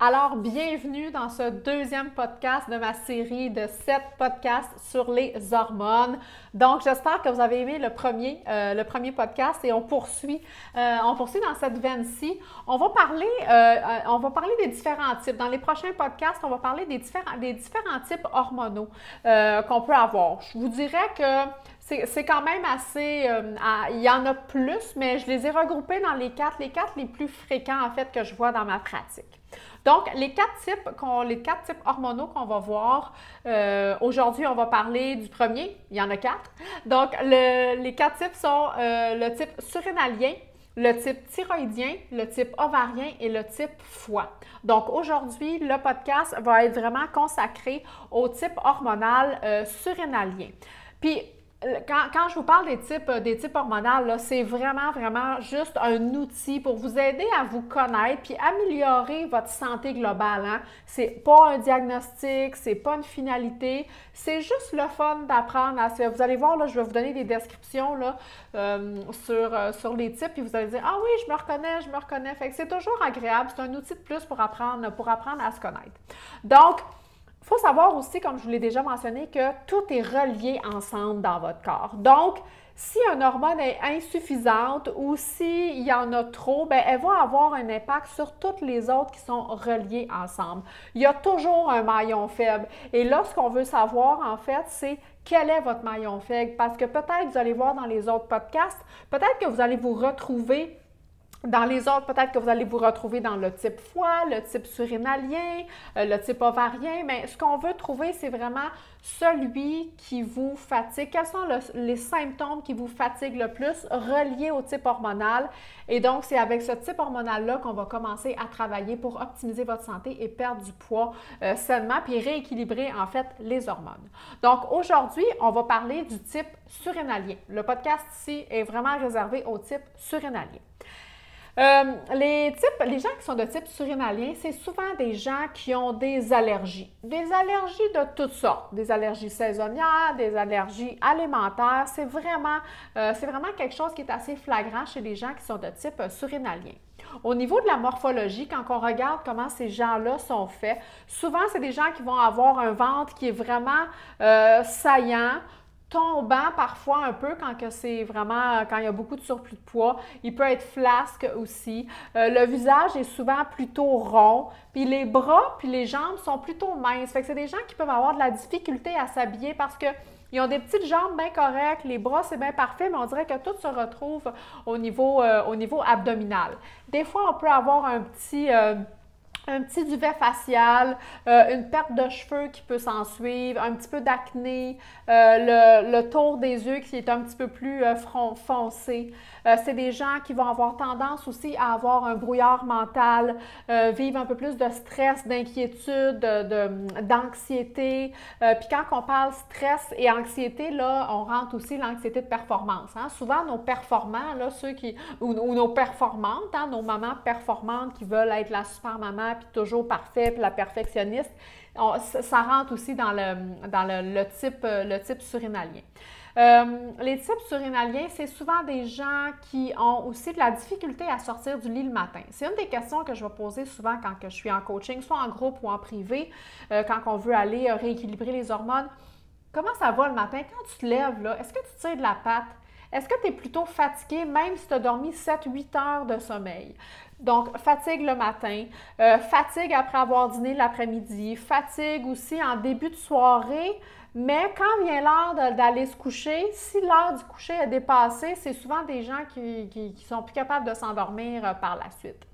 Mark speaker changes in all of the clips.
Speaker 1: Alors, bienvenue dans ce deuxième podcast de ma série de sept podcasts sur les hormones. Donc, j'espère que vous avez aimé le premier, euh, podcast et on poursuit, euh, on poursuit dans cette veine-ci. On va parler, euh, on va parler des différents types. Dans les prochains podcasts, on va parler des différents, des différents types hormonaux qu'on peut avoir. Je vous dirais que c'est quand même assez. il y en a plus, mais je les ai regroupés dans les quatre, les quatre les plus fréquents en fait que je vois dans ma pratique. Donc, les quatre types, hormonaux qu'on va voir, euh, aujourd'hui, on va parler du premier, il y en a quatre. Donc, les quatre types sont euh, le type surrénalien, le type thyroïdien, le type ovarien et le type foie. Donc aujourd'hui, le podcast va être vraiment consacré au type hormonal euh, surrénalien. Puis quand, je vous parle des types, euh, des types hormonaux, c'est vraiment, vraiment juste un outil pour vous aider à vous connaître puis améliorer votre santé globale. Hein. C'est pas un diagnostic, c'est pas une finalité, c'est juste le fun d'apprendre à Vous allez voir, là, je vais vous donner des descriptions euh, sur, euh, sur les types, puis vous allez dire Ah oui, je me reconnais, je me reconnais. Fait que c'est toujours agréable, c'est un outil de plus pour apprendre, pour apprendre à se connaître. Donc, il faut savoir aussi, comme je vous l'ai déjà mentionné, que tout est relié ensemble dans votre corps. Donc, si une hormone est insuffisante ou s'il y en a trop, ben, elle va avoir un impact sur toutes les autres qui sont reliées ensemble. Il y a toujours un maillon faible. Et là, ce qu'on veut savoir, en fait, c'est quel est votre maillon faible. Parce que peut-être, vous allez voir dans les autres podcasts, peut-être que vous allez vous retrouver dans les autres, peut-être que vous allez vous retrouver dans le type foie, le type surrénalien, euh, le type ovarien, mais ce qu'on veut trouver, c'est vraiment celui qui vous fatigue. Quels sont les symptômes qui vous fatiguent le plus reliés au type hormonal? Et donc, c'est avec ce type hormonal-là qu'on va commencer à travailler pour optimiser votre santé et perdre du poids euh, sainement, puis rééquilibrer en fait les hormones. Donc, aujourd'hui, on va parler du type surrénalien. Le podcast ici est vraiment réservé au type surrénalien. Euh, les gens qui sont de type surrénalien, c'est souvent des gens qui ont des allergies. Des allergies de toutes sortes. Des allergies saisonnières, des allergies alimentaires. C'est vraiment, euh, quelque chose qui est assez flagrant chez les gens qui sont de type surrénalien. Au niveau de la morphologie, quand on regarde comment ces gens-là sont faits, souvent, c'est des gens qui vont avoir un ventre qui est vraiment euh, saillant, tombant parfois un peu quand que c'est vraiment quand il y a beaucoup de surplus de poids. Il peut être flasque aussi. Euh, le visage est souvent plutôt rond, puis les bras puis les jambes sont plutôt minces. Fait que c'est des gens qui peuvent avoir de la difficulté à s'habiller parce que ils ont des petites jambes bien correctes, les bras c'est bien parfait, mais on dirait que tout se retrouve au niveau, euh, abdominal. Des fois, on peut avoir un petit euh, un petit duvet facial, euh, une perte de cheveux qui peut s'en suivre, un petit peu d'acné, euh, le, tour des yeux qui est un petit peu plus euh, foncé. c'est des gens qui vont avoir tendance aussi à avoir un brouillard mental, vivre un peu plus de stress, d'inquiétude, d'anxiété. Puis quand on parle stress et anxiété, là, on rentre aussi l'anxiété de performance. Hein. Souvent, nos performants, là, ceux qui, ou, nos performantes, hein, nos mamans performantes qui veulent être la super maman puis toujours parfait, puis la perfectionniste, ça, rentre aussi dans le, dans le, type, le type surrénalien. Euh, les types surrénaliens, c'est souvent des gens qui ont aussi de la difficulté à sortir du lit le matin. C'est une des questions que je vais poser souvent quand je suis en coaching, soit en groupe ou en privé, euh, quand on veut aller euh, rééquilibrer les hormones. Comment ça va le matin? Quand tu te lèves, est-ce que tu tires de la patte? Est-ce que tu es plutôt fatigué même si tu as dormi 7-8 heures de sommeil? Donc, fatigue le matin, euh, fatigue après avoir dîné l'après-midi, fatigue aussi en début de soirée, mais quand vient l'heure d'aller se coucher, si l'heure du coucher est dépassée, c'est souvent des gens qui, qui, sont plus capables de s'endormir euh, par la suite.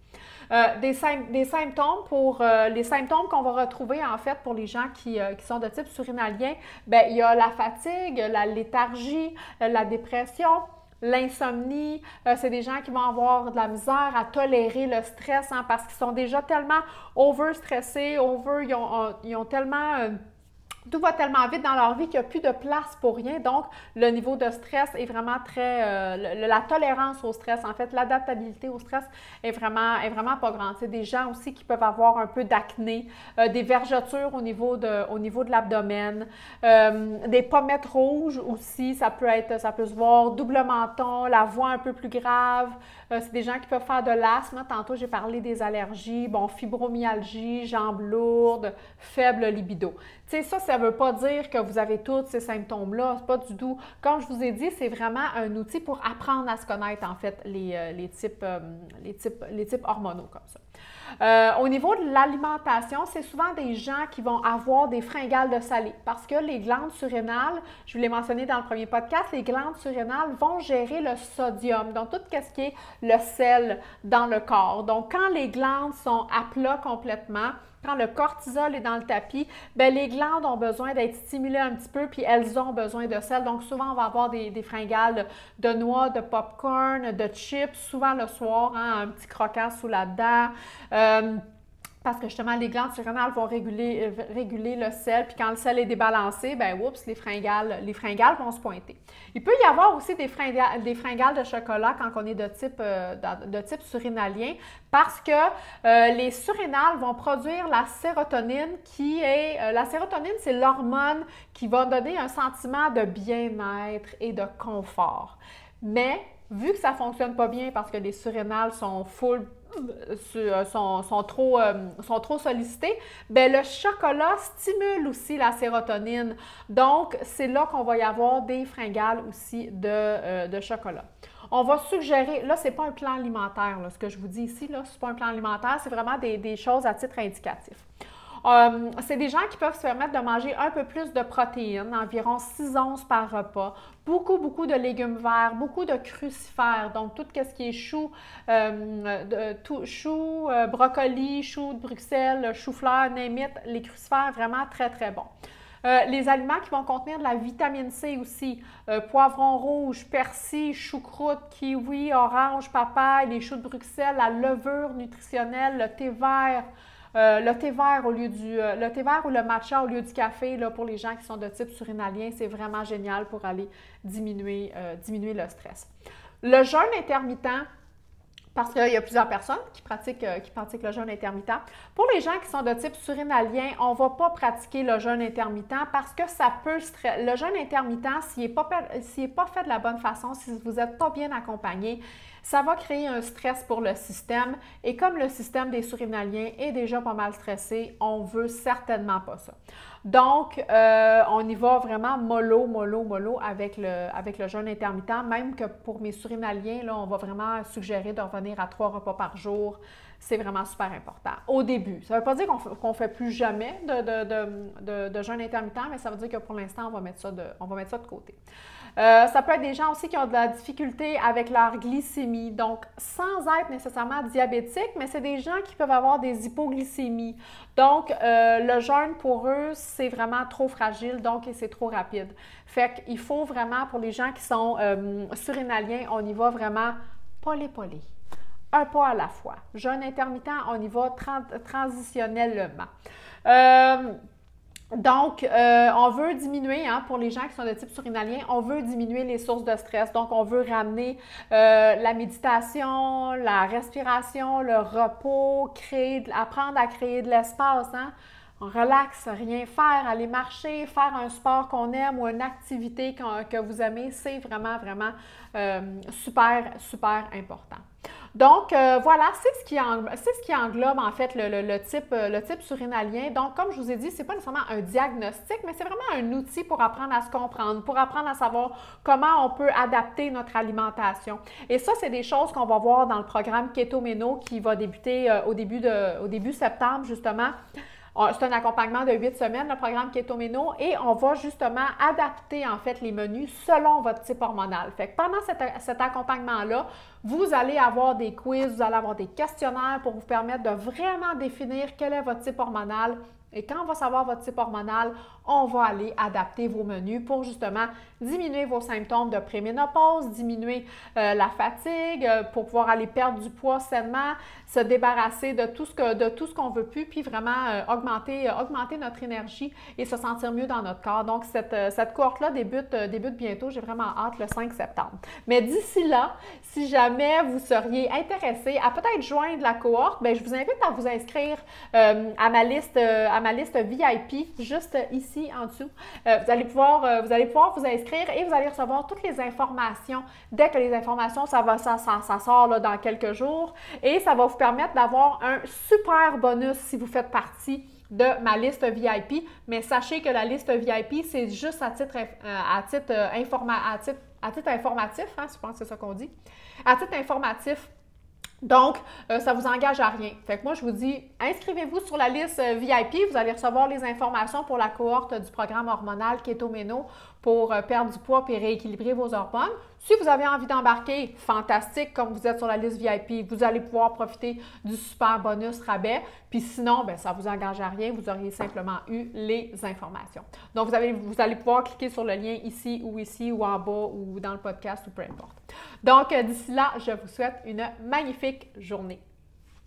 Speaker 1: Euh, des, des, symptômes pour les symptômes qu'on va retrouver en fait pour les gens qui, qui sont de type surinalien, bien, il y a la fatigue, la léthargie, la dépression, l'insomnie, euh, c'est des gens qui vont avoir de la misère à tolérer le stress hein, parce qu'ils sont déjà tellement over-stressés, over, ils ont, ils ont tellement... Euh, tout va tellement vite dans leur vie qu'il n'y a plus de place pour rien. Donc, le niveau de stress est vraiment très... Euh, la tolérance au stress, en fait, l'adaptabilité au stress est vraiment, est vraiment pas grande. C'est des gens aussi qui peuvent avoir un peu d'acné, euh, des vergetures au niveau de, au niveau de l'abdomen, euh, des pommettes rouges aussi, ça peut être, ça peut se voir, double menton, la voix un peu plus grave. c'est des gens qui peuvent faire de l'asthme. Tantôt, j'ai parlé des allergies, bon, fibromyalgie, jambes lourdes, faible libido. Tu sais, ça, ça ne veut pas dire que vous avez tous ces symptômes-là. C'est pas du tout. Comme je vous ai dit, c'est vraiment un outil pour apprendre à se connaître, en fait, les, euh, types, euh, les, types, les types hormonaux comme ça. Euh, au niveau de l'alimentation, c'est souvent des gens qui vont avoir des fringales de salé parce que les glandes surrénales, je vous l'ai mentionné dans le premier podcast, les glandes surrénales vont gérer le sodium, donc tout ce qui est le sel dans le corps. Donc, quand les glandes sont à plat complètement, quand le cortisol est dans le tapis, bien, les glandes ont besoin d'être stimulées un petit peu, puis elles ont besoin de sel. Donc, souvent, on va avoir des, fringales de, noix, de popcorn, de chips, souvent le soir, hein, un petit croquant sous la dent. Euh, parce que justement, les glandes surrénales vont réguler, euh, réguler le sel, puis quand le sel est débalancé, ben oups, les fringales, les fringales vont se pointer. Il peut y avoir aussi des fringales, de chocolat quand on est de type, euh, de type surinalien, parce que euh, les surrénales vont produire la sérotonine, qui est, la sérotonine, c'est l'hormone qui va donner un sentiment de bien-être et de confort. Mais vu que ça ne fonctionne pas bien parce que les surrénales sont full euh, sont, trop, euh, sont trop sollicités, bien, le chocolat stimule aussi la sérotonine. Donc, c'est là qu'on va y avoir des fringales aussi de, euh, chocolat. On va suggérer, là, ce n'est pas un plan alimentaire, ce que je vous dis ici, ce n'est pas un plan alimentaire, c'est vraiment des, des choses à titre indicatif. Euh, c'est des gens qui peuvent se permettre de manger un peu plus de protéines, environ 6 onces par repas, beaucoup, beaucoup de légumes verts, beaucoup de crucifères, donc tout ce qui est chou, euh, chou euh, brocoli, chou de Bruxelles, chou-fleur, némite, les crucifères, vraiment très, très bons. les aliments qui vont contenir de la vitamine C aussi, poivron rouge, persil, choucroute, kiwi, orange, papaye, les choux de Bruxelles, la levure nutritionnelle, le thé vert, euh, le thé vert euh, le thé ou le matcha au lieu du café pour les gens qui sont de type surinalien, c'est vraiment génial pour aller diminuer, euh, diminuer le stress. Le jeûne intermittent, parce qu'il y a plusieurs personnes qui pratiquent, qui pratiquent le jeûne intermittent. Pour les gens qui sont de type surinalien, on ne va pas pratiquer le jeûne intermittent parce que ça peut... Le jeûne intermittent, s'il n'est pas, pas fait de la bonne façon, si vous n'êtes pas bien accompagné, ça va créer un stress pour le système. Et comme le système des surinaliens est déjà pas mal stressé, on veut certainement pas ça. Donc, euh, on y va vraiment mollo, mollo, mollo avec le, avec jeûne intermittent. Même que pour mes surinaliens, là, on va vraiment suggérer de revenir à trois repas par jour. C'est vraiment super important. Au début. Ça ne veut pas dire qu'on ne fait plus jamais de, de, jeûne intermittent, mais ça veut dire que pour l'instant, on va mettre ça de côté. Euh, ça peut être des gens aussi qui ont de la difficulté avec leur glycémie, donc sans être nécessairement diabétique, mais c'est des gens qui peuvent avoir des hypoglycémies. Donc, euh, le jeûne pour eux, c'est vraiment trop fragile, donc c'est trop rapide. Fait qu'il faut vraiment, pour les gens qui sont euh, surinaliens, on y va vraiment polé-polé. Un pas à la fois. Jeûne intermittent, on y va transitionnellement. Donc, euh, on veut diminuer, hein, pour les gens qui sont de type surinalien, on veut diminuer les sources de stress. Donc, on veut ramener euh, la méditation, la respiration, le repos, créer, apprendre à créer de l'espace. Hein. On relaxe, rien faire, aller marcher, faire un sport qu'on aime ou une activité que vous aimez, c'est vraiment, vraiment euh, super, super important. Donc, euh, voilà, c'est ce, qui englobe en fait le, type, euh, le type surinalien. Donc, comme je vous ai dit, ce n'est pas nécessairement un diagnostic, mais c'est vraiment un outil pour apprendre à se comprendre, pour apprendre à savoir comment on peut adapter notre alimentation. Et ça, c'est des choses qu'on va voir dans le programme Keto Meno qui va débuter euh, au, début de, au début septembre, justement. C'est un accompagnement de huit semaines, le programme Ketomeno, et on va justement adapter en fait les menus selon votre type hormonal. Fait pendant cet, accompagnement-là, vous allez avoir des quiz, vous allez avoir des questionnaires pour vous permettre de vraiment définir quel est votre type hormonal Et quand on va savoir votre type hormonal, on va aller adapter vos menus pour justement diminuer vos symptômes de préménopause, diminuer euh, la fatigue, euh, pour pouvoir aller perdre du poids sainement, se débarrasser de tout ce que de qu'on veut plus, puis vraiment euh, augmenter, notre énergie et se sentir mieux dans notre corps. Donc, cette, cette cohorte-là débute, bientôt. J'ai vraiment hâte le 5 septembre. Mais d'ici là, si jamais vous seriez intéressé à peut-être joindre la cohorte, bien, je vous invite à vous inscrire à ma liste à ma liste VIP juste ici en dessous. vous allez pouvoir vous allez pouvoir vous inscrire et vous allez recevoir toutes les informations. Dès que les informations, ça, va, ça, ça, sort là, dans quelques jours et ça va vous permettre d'avoir un super bonus si vous faites partie de ma liste VIP. Mais sachez que la liste VIP, c'est juste à titre, euh, à titre, euh, à titre, à titre informatif, hein, je pense que c'est ça qu'on dit. À titre informatif, donc, euh, ça ne vous engage à rien. Fait que moi, je vous dis, inscrivez-vous sur la liste VIP. Vous allez recevoir les informations pour la cohorte du programme hormonal Keto Meno pour euh, perdre du poids et rééquilibrer vos hormones. Si vous avez envie d'embarquer, fantastique, comme vous êtes sur la liste VIP, vous allez pouvoir profiter du super bonus rabais. Puis sinon, ben, ça ne vous engage à rien, vous auriez simplement eu les informations. Donc, vous, vous allez pouvoir cliquer sur le lien ici ou ici ou en bas ou dans le podcast ou peu importe. Donc, euh, d'ici là, je vous souhaite une magnifique journée.